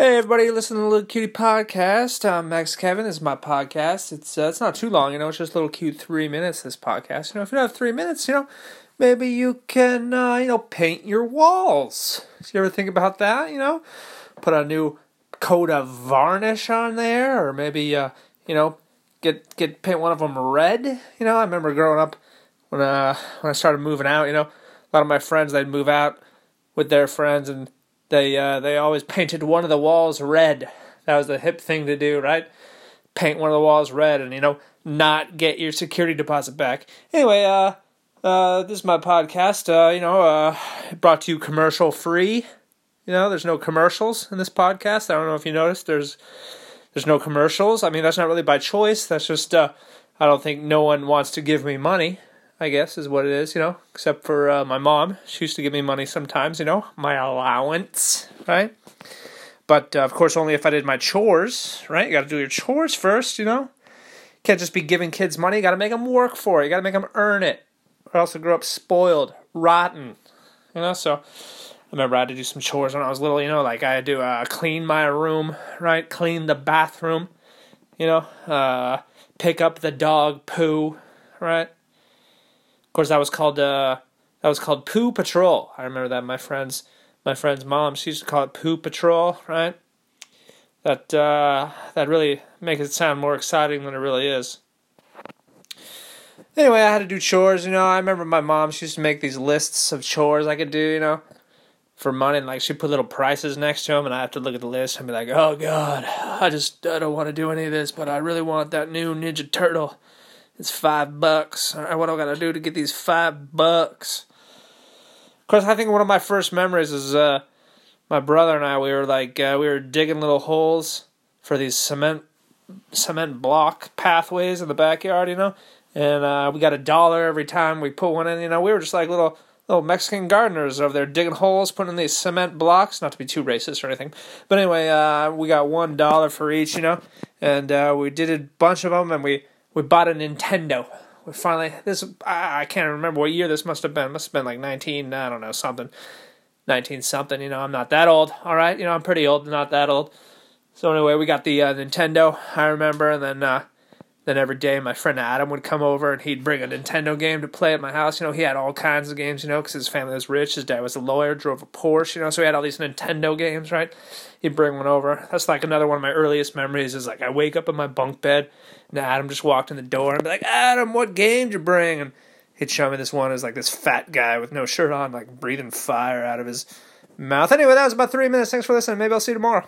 Hey everybody, listen to the Little Cutie Podcast. I'm Max Kevin. This is my podcast. It's uh, it's not too long, you know. It's just a little cute three minutes. This podcast, you know. If you don't have three minutes, you know, maybe you can uh, you know paint your walls. Do you ever think about that? You know, put a new coat of varnish on there, or maybe uh, you know get get paint one of them red. You know, I remember growing up when uh when I started moving out. You know, a lot of my friends they'd move out with their friends and they uh, they always painted one of the walls red. That was the hip thing to do, right? Paint one of the walls red, and you know, not get your security deposit back. Anyway, uh, uh, this is my podcast. Uh, you know, uh, brought to you commercial free. You know, there's no commercials in this podcast. I don't know if you noticed. There's there's no commercials. I mean, that's not really by choice. That's just uh, I don't think no one wants to give me money. I guess is what it is, you know, except for uh, my mom. She used to give me money sometimes, you know, my allowance, right? But uh, of course, only if I did my chores, right? You got to do your chores first, you know. Can't just be giving kids money. You got to make them work for it. You got to make them earn it, or else they grow up spoiled, rotten, you know. So I remember I had to do some chores when I was little, you know, like I had to uh, clean my room, right? Clean the bathroom, you know, uh, pick up the dog poo, right? Course, that was called uh, that was called Poo Patrol. I remember that my friends my friend's mom she used to call it Poo Patrol, right? That uh, that really makes it sound more exciting than it really is. Anyway, I had to do chores. You know, I remember my mom. She used to make these lists of chores I could do. You know, for money, and like she put little prices next to them, and I have to look at the list and be like, "Oh God, I just I don't want to do any of this, but I really want that new Ninja Turtle." It's five bucks. What do I gotta do to get these five bucks? Of course, I think one of my first memories is uh, my brother and I. We were like uh, we were digging little holes for these cement cement block pathways in the backyard, you know. And uh, we got a dollar every time we put one in. You know, we were just like little little Mexican gardeners over there digging holes, putting in these cement blocks. Not to be too racist or anything, but anyway, uh, we got one dollar for each, you know, and uh, we did a bunch of them, and we we bought a Nintendo. We finally this I, can't remember what year this must have been. It must have been like nineteen I don't know something, nineteen something. You know I'm not that old. All right, you know I'm pretty old, not that old. So anyway, we got the uh, Nintendo. I remember, and then uh, then every day my friend Adam would come over and he'd bring a Nintendo game to play at my house. You know, he had all kinds of games, you know, because his family was rich. His dad was a lawyer, drove a Porsche, you know, so he had all these Nintendo games, right? He'd bring one over. That's like another one of my earliest memories is like I wake up in my bunk bed and Adam just walked in the door and be like, Adam, what game you bring? And he'd show me this one as like this fat guy with no shirt on, like breathing fire out of his mouth. Anyway, that was about three minutes. Thanks for listening. Maybe I'll see you tomorrow.